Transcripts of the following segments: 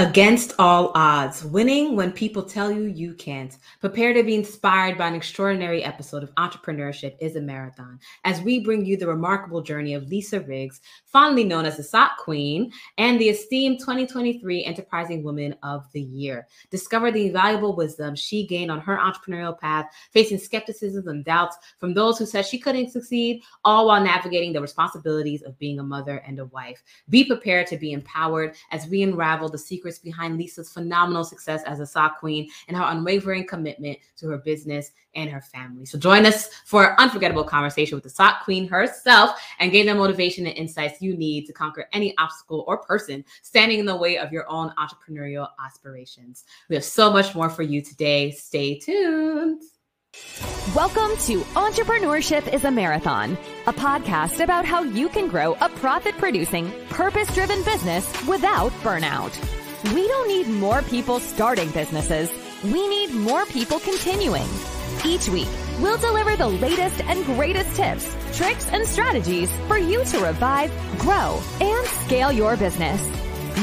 Against all odds, winning when people tell you you can't. Prepare to be inspired by an extraordinary episode of Entrepreneurship is a Marathon as we bring you the remarkable journey of Lisa Riggs, fondly known as the Sock Queen and the esteemed 2023 Enterprising Woman of the Year. Discover the invaluable wisdom she gained on her entrepreneurial path, facing skepticism and doubts from those who said she couldn't succeed, all while navigating the responsibilities of being a mother and a wife. Be prepared to be empowered as we unravel the secrets secrets behind Lisa's phenomenal success as a sock queen and her unwavering commitment to her business and her family. So join us for an unforgettable conversation with the sock queen herself and gain the motivation and insights you need to conquer any obstacle or person standing in the way of your own entrepreneurial aspirations. We have so much more for you today. Stay tuned. Welcome to Entrepreneurship is a Marathon, a podcast about how you can grow a profit producing, purpose driven business without burnout. We don't need more people starting businesses. We need more people continuing. Each week, we'll deliver the latest and greatest tips, tricks, and strategies for you to revive, grow, and scale your business.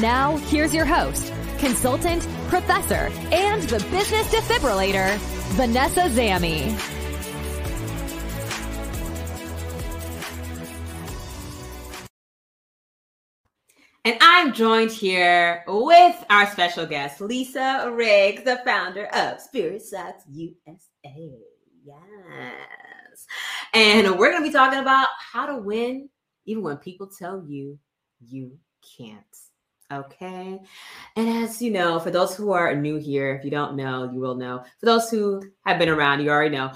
Now, here's your host, consultant, professor, and the business defibrillator, Vanessa Zamy. I'm joined here with our special guest, Lisa Riggs, the founder of Spirit Sox USA. Yes. And we're going to be talking about how to win even when people tell you you can't. Okay. And as you know, for those who are new here, if you don't know, you will know. For those who have been around, you already know.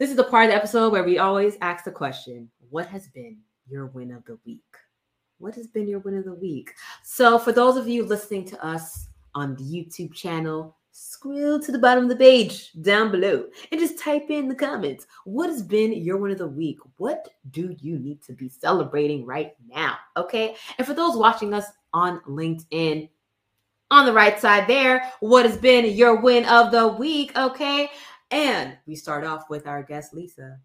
This is the part of the episode where we always ask the question What has been your win of the week? What has been your win of the week? So, for those of you listening to us on the YouTube channel, scroll to the bottom of the page down below and just type in the comments. What has been your win of the week? What do you need to be celebrating right now? Okay. And for those watching us on LinkedIn, on the right side there, what has been your win of the week? Okay. And we start off with our guest, Lisa.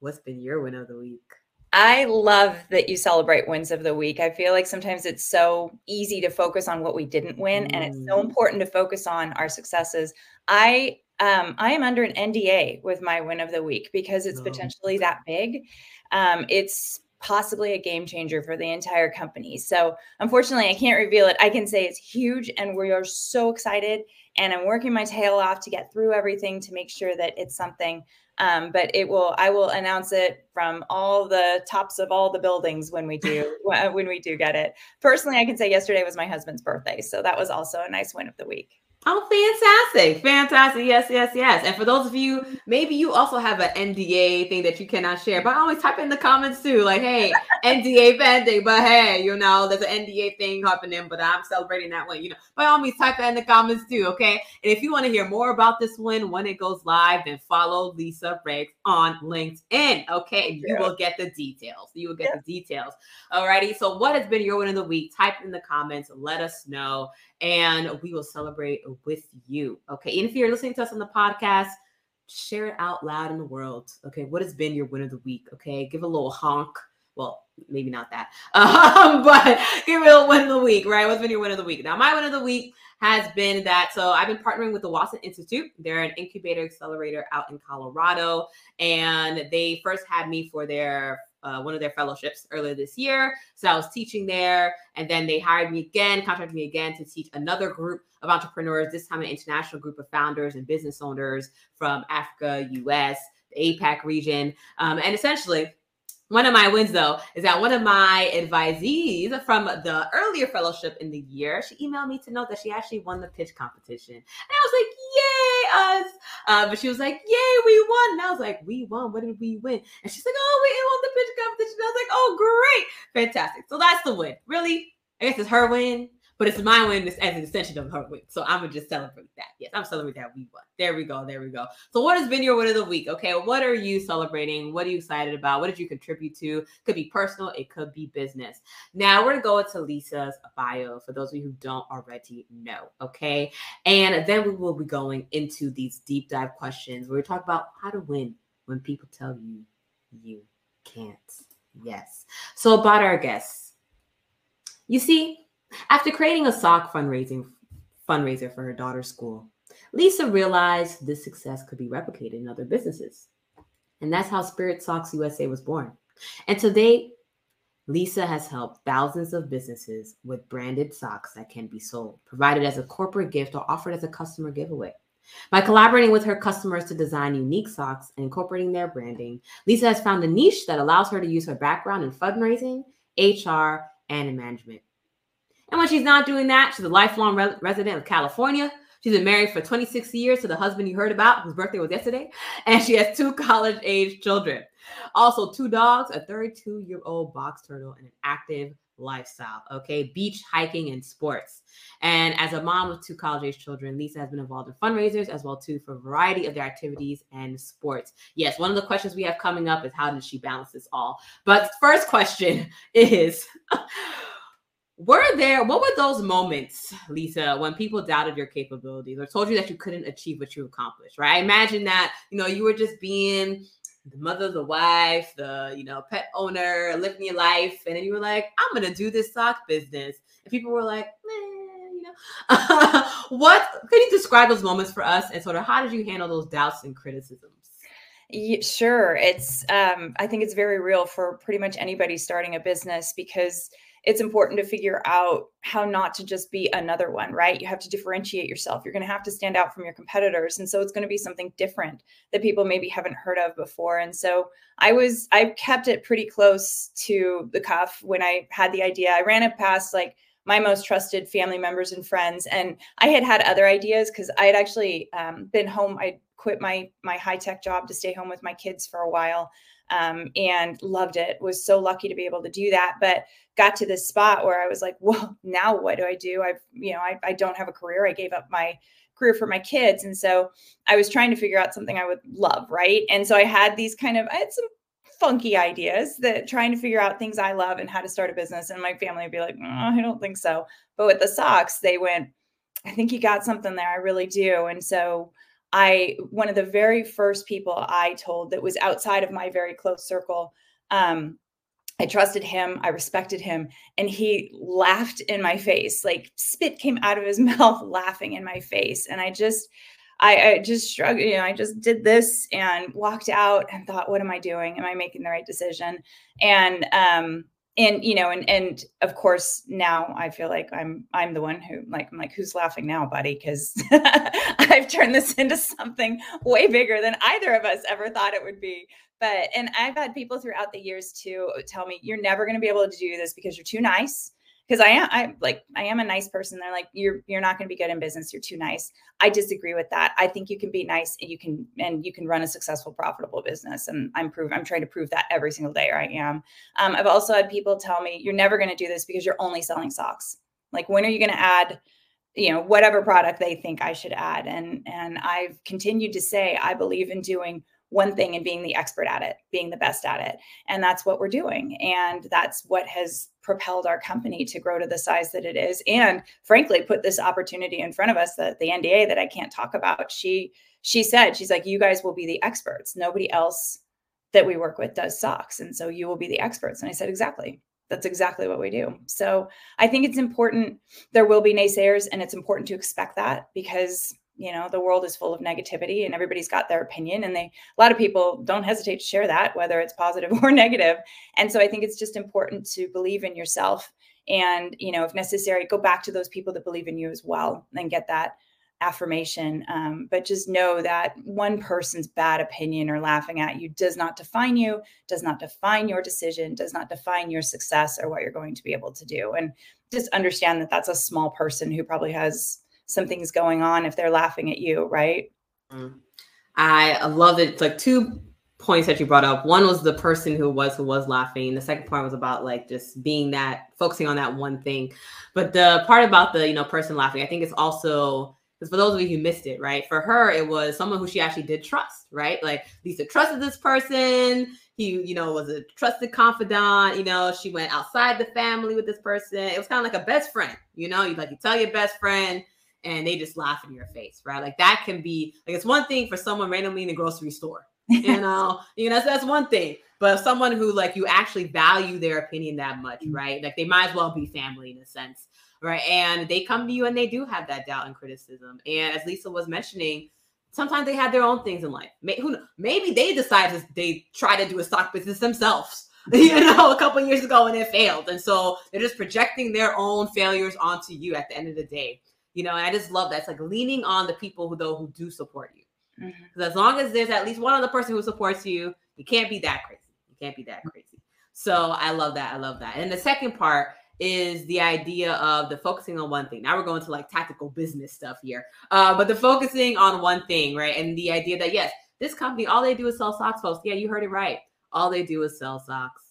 What's been your win of the week? I love that you celebrate wins of the week. I feel like sometimes it's so easy to focus on what we didn't win, mm. and it's so mm. important to focus on our successes. I um, I am under an NDA with my win of the week because it's oh. potentially that big. Um, it's possibly a game changer for the entire company. So, unfortunately, I can't reveal it. I can say it's huge, and we are so excited. And I'm working my tail off to get through everything to make sure that it's something um, but it will i will announce it from all the tops of all the buildings when we do when we do get it. Personally i can say yesterday was my husband's birthday so that was also a nice win of the week Oh, fantastic. Fantastic. Yes, yes, yes. And for those of you, maybe you also have an NDA thing that you cannot share, but I always type in the comments too. Like, hey, NDA pending, but hey, you know, there's an NDA thing happening, but I'm celebrating that one. You know, by all means, type that in the comments too. Okay. And if you want to hear more about this one when it goes live, then follow Lisa Riggs on LinkedIn. Okay. And you will get the details. You will get yeah. the details. Alrighty. So, what has been your win of the week? Type in the comments. Let us know and we will celebrate with you. Okay. And if you're listening to us on the podcast, share it out loud in the world. Okay. What has been your win of the week? Okay. Give a little honk. Well, maybe not that, um, but give a little win of the week, right? What's been your win of the week? Now, my win of the week has been that. So I've been partnering with the Watson Institute. They're an incubator accelerator out in Colorado, and they first had me for their uh, one of their fellowships earlier this year. So I was teaching there, and then they hired me again, contracted me again to teach another group of entrepreneurs, this time an international group of founders and business owners from Africa, US, the APAC region. Um, and essentially, one of my wins, though, is that one of my advisees from the earlier fellowship in the year, she emailed me to note that she actually won the pitch competition. And I was like, yay, us. Uh, but she was like, yay, we won. And I was like, we won. What did we win? And she's like, oh, we won the pitch competition. I was like, oh, great. Fantastic. So that's the win. Really? I guess it's her win but it's my win as an extension of her win. So I'm gonna just celebrate that. Yes, I'm celebrating that we won. There we go. There we go. So what has been your win of the week? Okay, what are you celebrating? What are you excited about? What did you contribute to? Could be personal. It could be business. Now we're gonna go into Lisa's bio for those of you who don't already know. Okay, and then we will be going into these deep dive questions where we talk about how to win when people tell you you can't. Yes. So about our guests. You see, after creating a sock fundraising fundraiser for her daughter's school. Lisa realized this success could be replicated in other businesses. And that's how Spirit Sox USA was born. And to date, Lisa has helped thousands of businesses with branded socks that can be sold, provided as a corporate gift or offered as a customer giveaway. By collaborating with her customers to design unique socks and incorporating their branding, Lisa has found a niche that allows her to use her background in fundraising, HR, and in management. And when she's not doing that, she's a lifelong re- resident of California. She's been married for 26 years to the husband you heard about, whose birthday was yesterday, and she has two college age children. Also, two dogs, a 32 year old box turtle, and an active lifestyle. Okay, beach hiking and sports. And as a mom of two college age children, Lisa has been involved in fundraisers as well too for a variety of their activities and sports. Yes, one of the questions we have coming up is how does she balance this all? But first question is. were there what were those moments lisa when people doubted your capabilities or told you that you couldn't achieve what you accomplished right imagine that you know you were just being the mother, the wife, the you know pet owner, living your life, and then you were like, I'm gonna do this sock business, and people were like, you know, what? Can you describe those moments for us, and sort of how did you handle those doubts and criticisms? Sure, it's um, I think it's very real for pretty much anybody starting a business because it's important to figure out how not to just be another one, right? You have to differentiate yourself. You're going to have to stand out from your competitors. And so it's going to be something different that people maybe haven't heard of before. And so I was, I kept it pretty close to the cuff when I had the idea. I ran it past like my most trusted family members and friends. And I had had other ideas because I had actually um, been home. I quit my my high tech job to stay home with my kids for a while um, and loved it. Was so lucky to be able to do that, but got to this spot where I was like, well, now what do I do? I've, you know, I, I don't have a career. I gave up my career for my kids. And so I was trying to figure out something I would love. Right. And so I had these kind of, I had some funky ideas that trying to figure out things I love and how to start a business. And my family would be like, oh, I don't think so. But with the socks, they went, I think you got something there. I really do. And so I one of the very first people I told that was outside of my very close circle. Um, I trusted him, I respected him, and he laughed in my face. Like spit came out of his mouth laughing in my face. And I just I, I just struggled, you know, I just did this and walked out and thought, what am I doing? Am I making the right decision? And um, and you know and and of course now i feel like i'm i'm the one who like i'm like who's laughing now buddy because i've turned this into something way bigger than either of us ever thought it would be but and i've had people throughout the years too tell me you're never going to be able to do this because you're too nice because I am I like I am a nice person. They're like, you're you're not going to be good in business. You're too nice. I disagree with that. I think you can be nice and you can and you can run a successful, profitable business. And I'm prove I'm trying to prove that every single day. Or I am. Um, I've also had people tell me you're never going to do this because you're only selling socks. Like when are you going to add? you know whatever product they think i should add and and i've continued to say i believe in doing one thing and being the expert at it, being the best at it. And that's what we're doing. And that's what has propelled our company to grow to the size that it is. And frankly, put this opportunity in front of us that the NDA that I can't talk about. She she said, she's like, you guys will be the experts. Nobody else that we work with does socks. And so you will be the experts. And I said, exactly. That's exactly what we do. So I think it's important. There will be naysayers, and it's important to expect that because you know the world is full of negativity and everybody's got their opinion and they a lot of people don't hesitate to share that whether it's positive or negative. And so i think it's just important to believe in yourself and you know if necessary go back to those people that believe in you as well and get that affirmation. Um, but just know that one person's bad opinion or laughing at you does not define you does not define your decision does not define your success or what you're going to be able to do. And just understand that that's a small person who probably has something's going on if they're laughing at you, right? Mm. I love it. Like two points that you brought up. One was the person who was who was laughing. The second part was about like just being that focusing on that one thing. But the part about the you know person laughing, I think it's also because for those of you who missed it, right? For her, it was someone who she actually did trust, right? Like Lisa trusted this person. He, you know, was a trusted confidant. You know, she went outside the family with this person. It was kind of like a best friend. You know, you like you tell your best friend and they just laugh in your face, right? Like that can be like it's one thing for someone randomly in the grocery store, you know, you know, that's, that's one thing. But someone who like you actually value their opinion that much, mm. right? Like they might as well be family in a sense, right? And they come to you and they do have that doubt and criticism. And as Lisa was mentioning, sometimes they have their own things in life. Maybe, who, maybe they decide they try to do a stock business themselves, you know, a couple years ago and it failed. And so they're just projecting their own failures onto you at the end of the day. You know, and I just love that. It's like leaning on the people who though who do support you. Because mm-hmm. as long as there's at least one other person who supports you, you can't be that crazy. You can't be that crazy. So I love that. I love that. And the second part is the idea of the focusing on one thing. Now we're going to like tactical business stuff here. Uh, but the focusing on one thing, right? And the idea that yes, this company, all they do is sell socks, folks. Yeah, you heard it right. All they do is sell socks.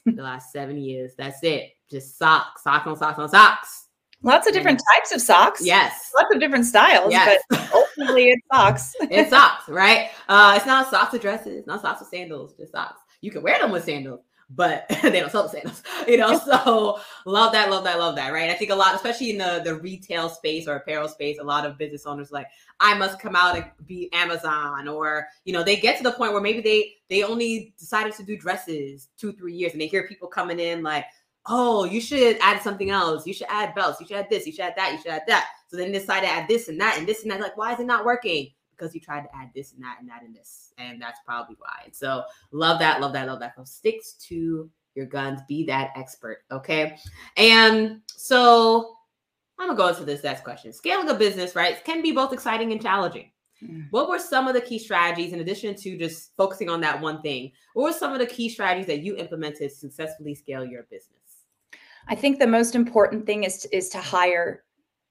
the last seven years. That's it. Just socks, socks on socks on socks. Lots of different types of socks. Yes. Lots of different styles, yes. but ultimately it's socks. it's socks, right? Uh, it's not socks with dresses, not socks with sandals, just socks. You can wear them with sandals, but they don't sell the sandals, you know. So love that, love that, love that, right? I think a lot, especially in the the retail space or apparel space, a lot of business owners like I must come out and be Amazon, or you know, they get to the point where maybe they they only decided to do dresses two three years, and they hear people coming in like oh, you should add something else. You should add belts. You should add this. You should add that. You should add that. So then decide to add this and that and this and that. Like, why is it not working? Because you tried to add this and that and that and this. And that's probably why. So love that, love that, love that. So sticks to your guns. Be that expert. Okay. And so I'm gonna go into this next question. Scaling a business, right, can be both exciting and challenging. Mm. What were some of the key strategies in addition to just focusing on that one thing? What were some of the key strategies that you implemented to successfully scale your business? I think the most important thing is to, is to hire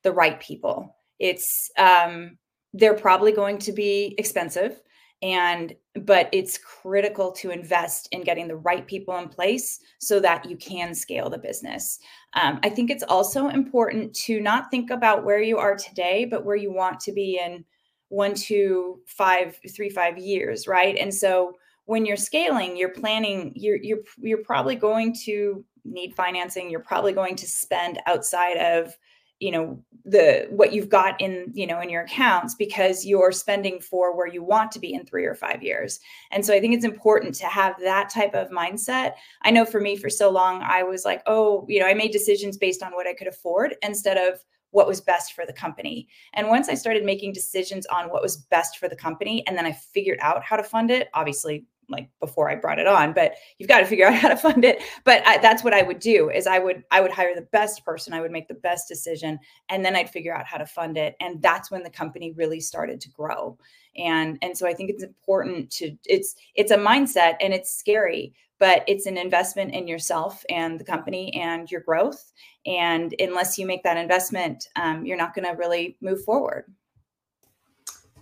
the right people. It's um, they're probably going to be expensive, and but it's critical to invest in getting the right people in place so that you can scale the business. Um, I think it's also important to not think about where you are today, but where you want to be in one, two, five, three, five years, right? And so when you're scaling, you're planning, you're you're you're probably going to need financing. You're probably going to spend outside of you know the what you've got in you know in your accounts because you're spending for where you want to be in 3 or 5 years. And so I think it's important to have that type of mindset. I know for me for so long I was like, "Oh, you know, I made decisions based on what I could afford instead of what was best for the company. And once I started making decisions on what was best for the company and then I figured out how to fund it, obviously like before I brought it on, but you've got to figure out how to fund it. But I, that's what I would do is I would I would hire the best person, I would make the best decision, and then I'd figure out how to fund it. And that's when the company really started to grow. And and so I think it's important to it's it's a mindset and it's scary, but it's an investment in yourself and the company and your growth. And unless you make that investment, um, you're not going to really move forward.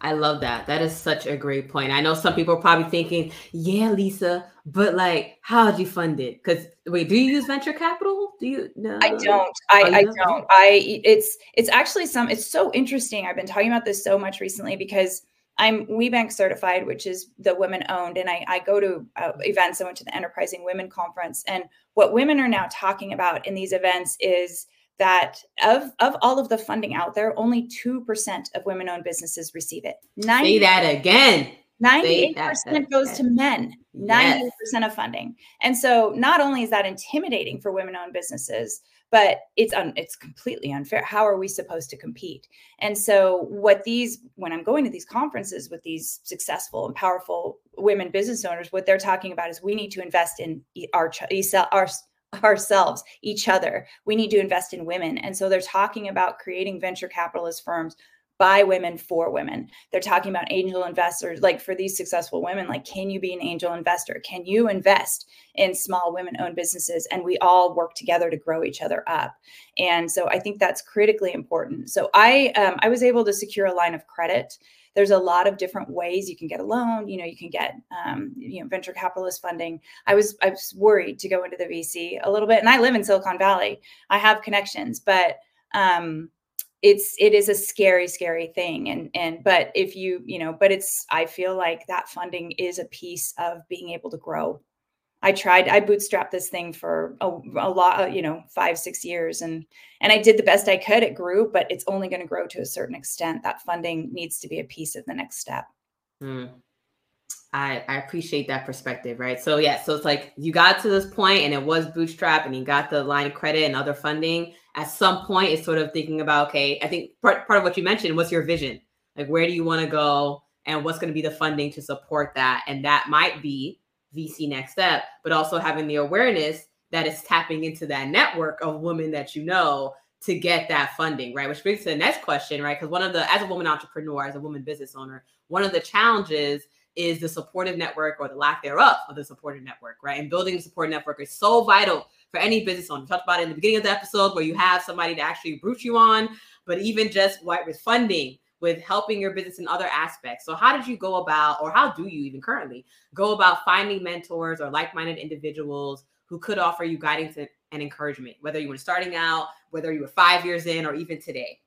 I love that. That is such a great point. I know some people are probably thinking, yeah, Lisa, but like, how did you fund it? Because wait, do you use venture capital? Do you no? I don't. I, I don't. I it's it's actually some it's so interesting. I've been talking about this so much recently because I'm WBENC certified, which is the women owned, and I, I go to uh, events. I went to the Enterprising Women Conference, and what women are now talking about in these events is that of of all of the funding out there, only two percent of women-owned businesses receive it. 90, Say that again. 98% goes to men, 98% yes. of funding. And so not only is that intimidating for women-owned businesses, but it's un, it's completely unfair. How are we supposed to compete? And so what these when I'm going to these conferences with these successful and powerful women business owners, what they're talking about is we need to invest in our our ourselves, each other. We need to invest in women. And so they're talking about creating venture capitalist firms by women for women. They're talking about angel investors, like for these successful women, like, can you be an angel investor? Can you invest in small women owned businesses? And we all work together to grow each other up. And so I think that's critically important. So I, um, I was able to secure a line of credit there's a lot of different ways you can get a loan. You know, you can get um, you know venture capitalist funding. I was I was worried to go into the VC a little bit, and I live in Silicon Valley. I have connections, but um, it's it is a scary scary thing and and but if you you know but it's i feel like that funding is a piece of being able to grow I tried, I bootstrapped this thing for a, a lot, uh, you know, five, six years. And, and I did the best I could. It grew, but it's only going to grow to a certain extent. That funding needs to be a piece of the next step. Mm. I, I appreciate that perspective, right? So yeah, so it's like you got to this point and it was bootstrap and you got the line of credit and other funding. At some point, it's sort of thinking about, okay, I think part, part of what you mentioned was your vision. Like where do you want to go and what's going to be the funding to support that? And that might be VC next step, but also having the awareness that it's tapping into that network of women that you know to get that funding, right? Which brings to the next question, right? Because one of the, as a woman entrepreneur, as a woman business owner, one of the challenges is the supportive network or the lack thereof of the supportive network, right? And building a support network is so vital for any business owner. We talked about it in the beginning of the episode where you have somebody to actually root you on, but even just what with funding, with helping your business in other aspects. So, how did you go about, or how do you even currently go about finding mentors or like minded individuals who could offer you guidance and encouragement, whether you were starting out, whether you were five years in, or even today?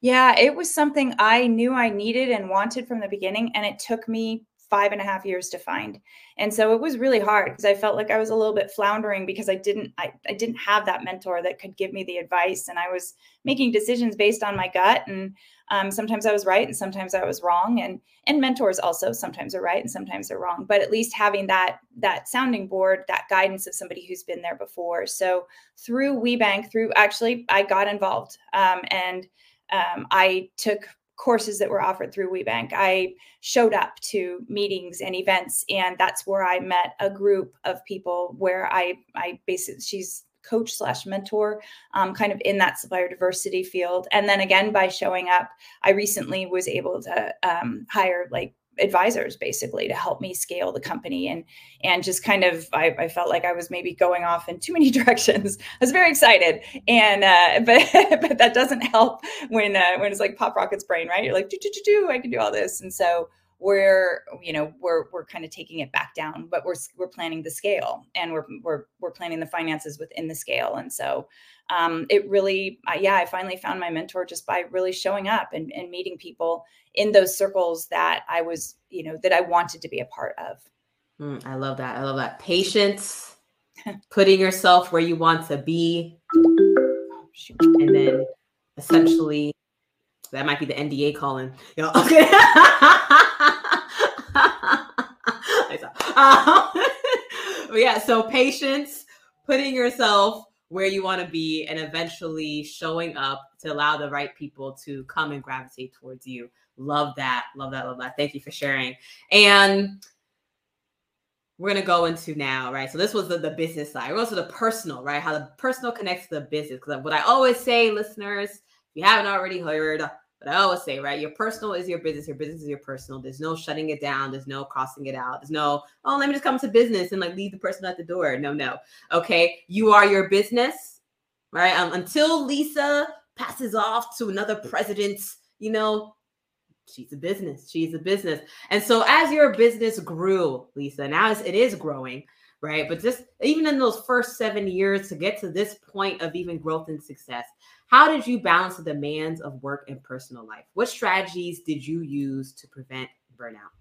Yeah, it was something I knew I needed and wanted from the beginning. And it took me five and a half years to find. And so it was really hard because I felt like I was a little bit floundering because I didn't I, I didn't have that mentor that could give me the advice. And I was making decisions based on my gut. And um, sometimes I was right and sometimes I was wrong. And and mentors also sometimes are right and sometimes they're wrong. But at least having that that sounding board, that guidance of somebody who's been there before. So through WBENC, through actually I got involved um, and um, I took courses that were offered through WBENC. I showed up to meetings and events, and that's where I met a group of people where I I basically she's coach slash mentor um, kind of in that supplier diversity field and then again by showing up i recently was able to um, hire like advisors basically to help me scale the company and and just kind of I, I, felt like I was maybe going off in too many directions. I was very excited, and uh, but but that doesn't help when uh, when it's like pop rockets brain, right? You're like do do do do I can do all this, and so we're you know we're we're kind of taking it back down but we're we're planning the scale and we're we're we're planning the finances within the scale and so um, it really uh, yeah i finally found my mentor just by really showing up and, and meeting people in those circles that i was you know that i wanted to be a part of. Mm, i love that i love that. Patience putting yourself where you want to be. And then essentially that might be the nda calling. Okay. Um, yeah, so patience, putting yourself where you want to be, and eventually showing up to allow the right people to come and gravitate towards you. Love that. Love that. Love that. Thank you for sharing. And we're gonna go into now, right? So this was the, the business side. We're also the personal, right? How the personal connects to the business. Because what I always say, listeners, if you haven't already heard, but I always say, right, your personal is your business, your business is your personal. There's no shutting it down, there's no crossing it out. There's no, oh, let me just come to business and like leave the person at the door. No, no. Okay. You are your business, right? Um, until Lisa passes off to another president, you know, she's a business. She's a business. And so as your business grew, Lisa, now it is growing, right? But just even in those first seven years to get to this point of even growth and success, how did you balance the demands of work and personal life? What strategies did you use to prevent burnout?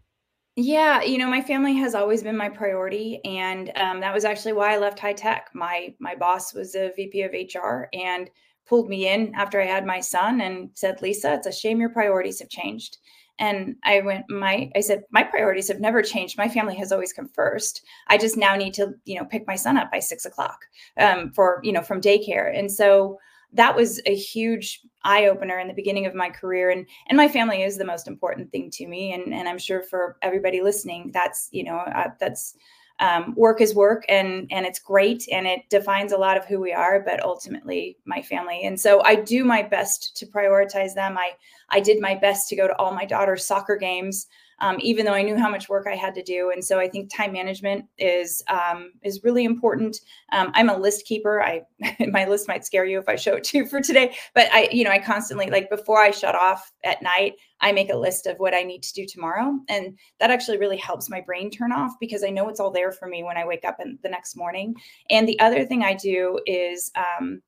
Yeah, you know, my family has always been my priority, and um, that was actually why I left high tech. My my boss was a VP of HR and pulled me in after I had my son and said, "Lisa, it's a shame your priorities have changed." And I went, my I said, my priorities have never changed. My family has always come first. I just now need to, you know, pick my son up by six o'clock um, for you know from daycare, and so that was a huge eye opener in the beginning of my career and and my family is the most important thing to me and and I'm sure for everybody listening that's you know uh, that's um, work is work and and it's great and it defines a lot of who we are but ultimately my family. And so i do my best to prioritize them. I i did my best to go to all my daughter's soccer games um, even though I knew how much work I had to do. And so I think time management is um, is really important. Um, I'm a list keeper. I my list might scare you if I show it to you for today, but I you know I constantly like before I shut off at night, I make a list of what I need to do tomorrow, and that actually really helps my brain turn off because I know it's all there for me when I wake up in the next morning. And the other thing I do is um,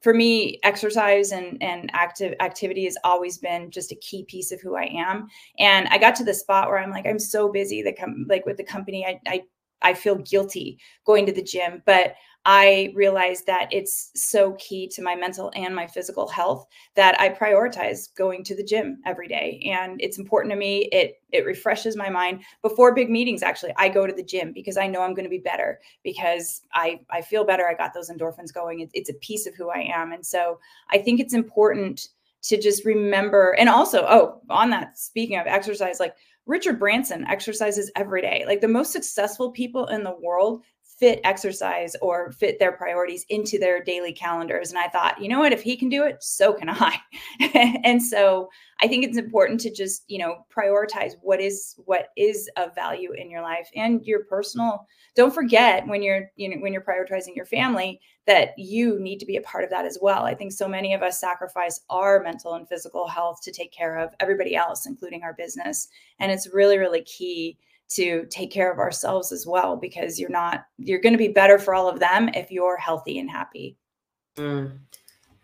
for me exercise and and active activity has always been just a key piece of who i am. And i got to the spot where i'm like i'm so busy that com- like with the company I, I i feel guilty going to the gym. But I realized that it's so key to my mental and my physical health that I prioritize going to the gym every day. And it's important to me. It it refreshes my mind before big meetings. Actually, I go to the gym because I know I'm going to be better because I I feel better. I got those endorphins going. It, it's a piece of who I am, and so I think it's important to just remember. And also, oh, on that, speaking of exercise, like Richard Branson exercises every day. Like the most successful people in the world fit exercise or fit their priorities into their daily calendars. And I thought, you know what, if he can do it, so can I. and so I think it's important to just, you know, prioritize what is what is of value in your life and your personal. Don't forget when you're, you know, when you're prioritizing your family that you need to be a part of that as well. I think so many of us sacrifice our mental and physical health to take care of everybody else, including our business. And it's really, really key to take care of ourselves as well because you're not you're going to be better for all of them if you're healthy and happy. Mm.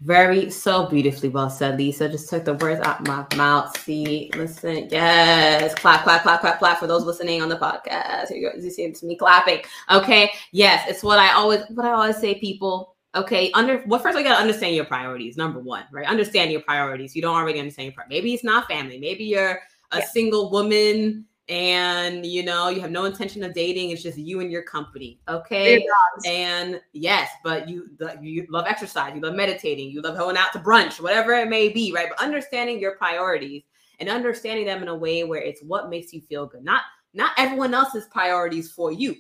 very so beautifully well said lisa. Just took the words out of my mouth. See listen yes. Clap clap clap clap clap for those listening on the podcast. You see it's me clapping? Okay yes it's what i always what i always say people. Okay under well first i gotta understand your priorities number one right? Understand your priorities. You don't already understand your priorities maybe it's not family. Maybe you're a yeah. single woman and you know you have no intention of dating it's just you and your company okay? and yes but you you love exercise you love meditating you love going out to brunch whatever it may be right? But understanding your priorities and understanding them in a way where it's what makes you feel good not not everyone else's priorities for you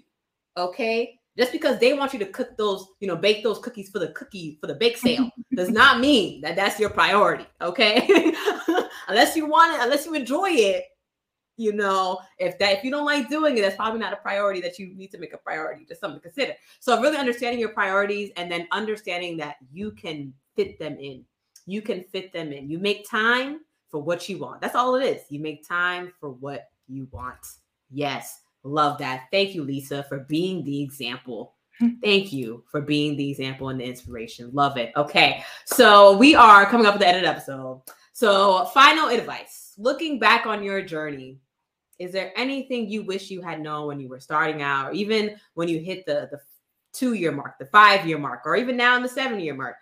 okay? Just because they want you to cook those you know bake those cookies for the cookie for the bake sale does not mean that that's your priority okay? Unless you want it unless you enjoy it you know if that if you don't like doing it that's probably not a priority that you need to make a priority just something to consider. So really understanding your priorities and then understanding that you can fit them in. You can fit them in. You make time for what you want. That's all it is. You make time for what you want. Yes. Love that. Thank you lisa for being the example. Thank you for being the example and the inspiration. Love it. Okay. So we are coming up at the the episode. So, final advice looking back on your journey, is there anything you wish you had known when you were starting out, or even when you hit the the two year mark, the five year mark, or even now in the seven year mark,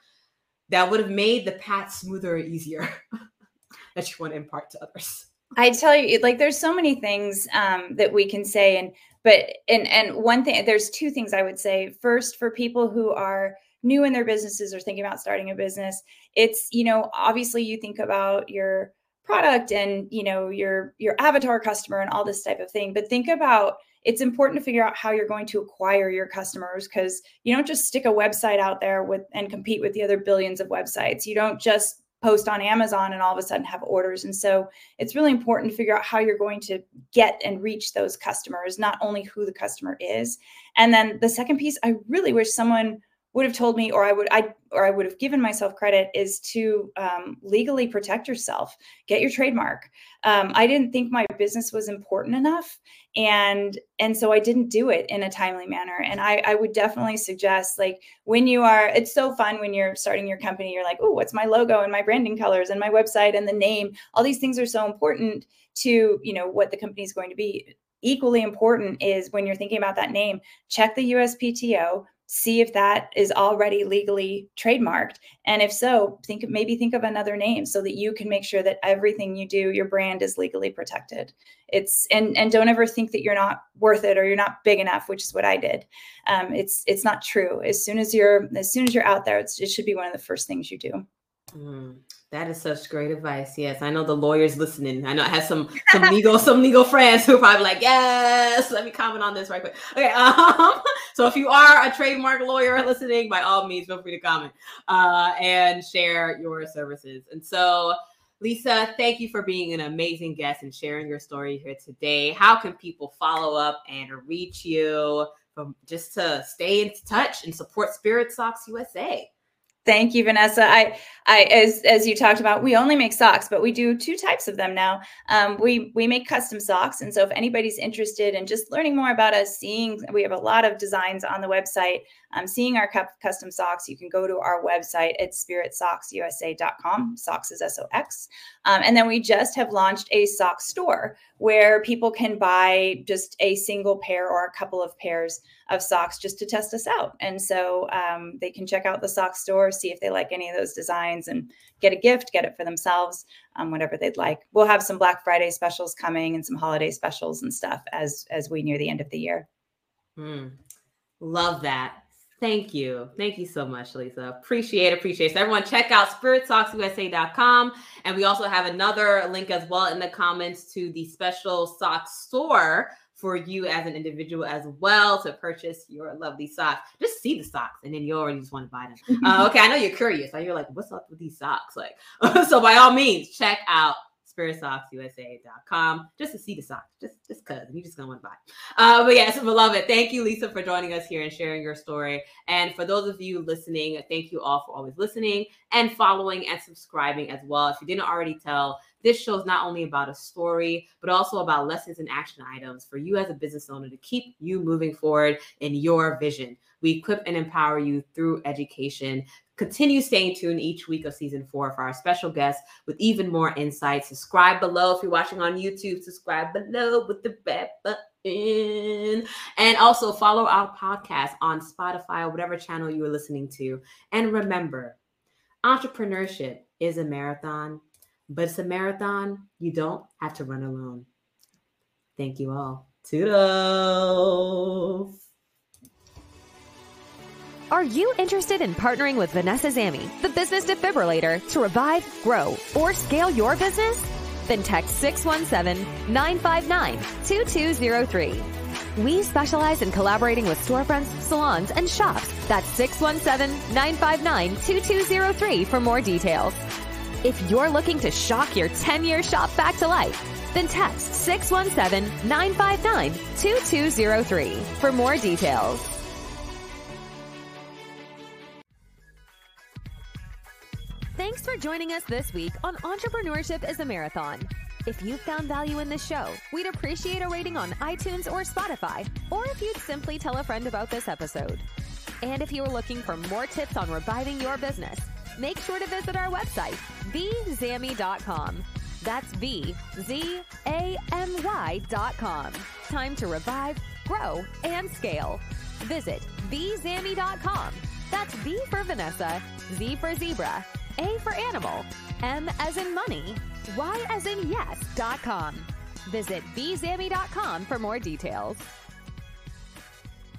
that would have made the path smoother or easier that you want to impart to others? I tell you, like there's so many things um, that we can say, and but and and one thing, there's two things I would say. First, for people who are new in their businesses or thinking about starting a business, it's you know obviously you think about your product and you know your your avatar customer and all this type of thing. But think about it's important to figure out how you're going to acquire your customers because you don't just stick a website out there with and compete with the other billions of websites. You don't just post on amazon and all of a sudden have orders. And so it's really important to figure out how you're going to get and reach those customers not only who the customer is. And then the second piece i really wish someone would have told me or i would i or i would have given myself credit is to um, legally protect yourself get your trademark. Um, i didn't think my business was important enough and and so i didn't do it in a timely manner. And i i would definitely suggest like when you are it's so fun when you're starting your company you're like oh what's my logo and my branding colors and my website and the name? All these things are so important to you know what the company is going to be. Equally important is when you're thinking about that name check the uspto see if that is already legally trademarked. And if so think maybe think of another name so that you can make sure that everything you do your brand is legally protected. It's and and don't ever think that you're not worth it or you're not big enough which is what i did. Um, it's it's not true. As soon as you're as soon as you're out there it should be one of the first things you do mm. That is such great advice. Yes, I know the lawyers listening. I know I have some some legal some legal friends who are probably like, yes. Let me comment on this right quick. Okay. Um, so if you are a trademark lawyer listening, by all means, feel free to comment uh, and share your services. And so, Lisa, thank you for being an amazing guest and sharing your story here today. How can people follow up and reach you from just to stay in touch and support Spirit Sox USA? Thank you, Vanessa. I, I, as as you talked about, we only make socks, but we do two types of them now. Um, we we make custom socks, and so if anybody's interested in just learning more about us, seeing we have a lot of designs on the website. Um, seeing our custom socks, you can go to our website at spiritsoxusa.com. Socks is S O X. Um, and then we just have launched a sock store where people can buy just a single pair or a couple of pairs of socks just to test us out. And so um, they can check out the sock store, see if they like any of those designs, and get a gift, get it for themselves, um, whatever they'd like. We'll have some Black Friday specials coming and some holiday specials and stuff as as we near the end of the year. Mm, love that. Thank you. Thank you so much, Lisa. Appreciate it. Appreciate it. So everyone check out spiritsoxusa.com. And we also have another link as well in the comments to the special sock store for you as an individual as well to purchase your lovely socks. Just see the socks and then you already just want to buy them. Uh, okay, I know you're curious. Like you're like, what's up with these socks? Like, so by all means, check out spiritsoxusa.com just to see the socks, just just cause you just gonna want to buy. Uh, but yes, beloved, thank you, Lisa, for joining us here and sharing your story. And for those of you listening, thank you all for always listening and following and subscribing as well. If you didn't already tell, this show is not only about a story, but also about lessons and action items for you as a business owner to keep you moving forward in your vision. We equip and empower you through education. Continue staying tuned each week of season four for our special guests with even more insights. Subscribe below if you're watching on YouTube. Subscribe below with the red button. And also follow our podcast on Spotify or whatever channel you are listening to. And remember, entrepreneurship is a marathon, but it's a marathon you don't have to run alone. Thank you all. Toodles. Are you interested in partnering with Vanessa Zamy, the business defibrillator, to revive, grow, or scale your business? Then text 617 959 2203. We specialize in collaborating with storefronts, salons, and shops. That's 617 959 2203 for more details. If you're looking to shock your 10 year shop back to life, then text 617 959 2203 for more details. Thanks for joining us this week on Entrepreneurship is a Marathon. If you found value in this show, we'd appreciate a rating on iTunes or Spotify, or if you'd simply tell a friend about this episode. And if you are looking for more tips on reviving your business, make sure to visit our website, vzamy.com. That's V Z A M Y.com. Time to revive, grow, and scale. Visit vzamy.com. That's V for Vanessa, Z for zebra, A for animal, M as in money, Y as in yes.com. Visit vzamy.com for more details.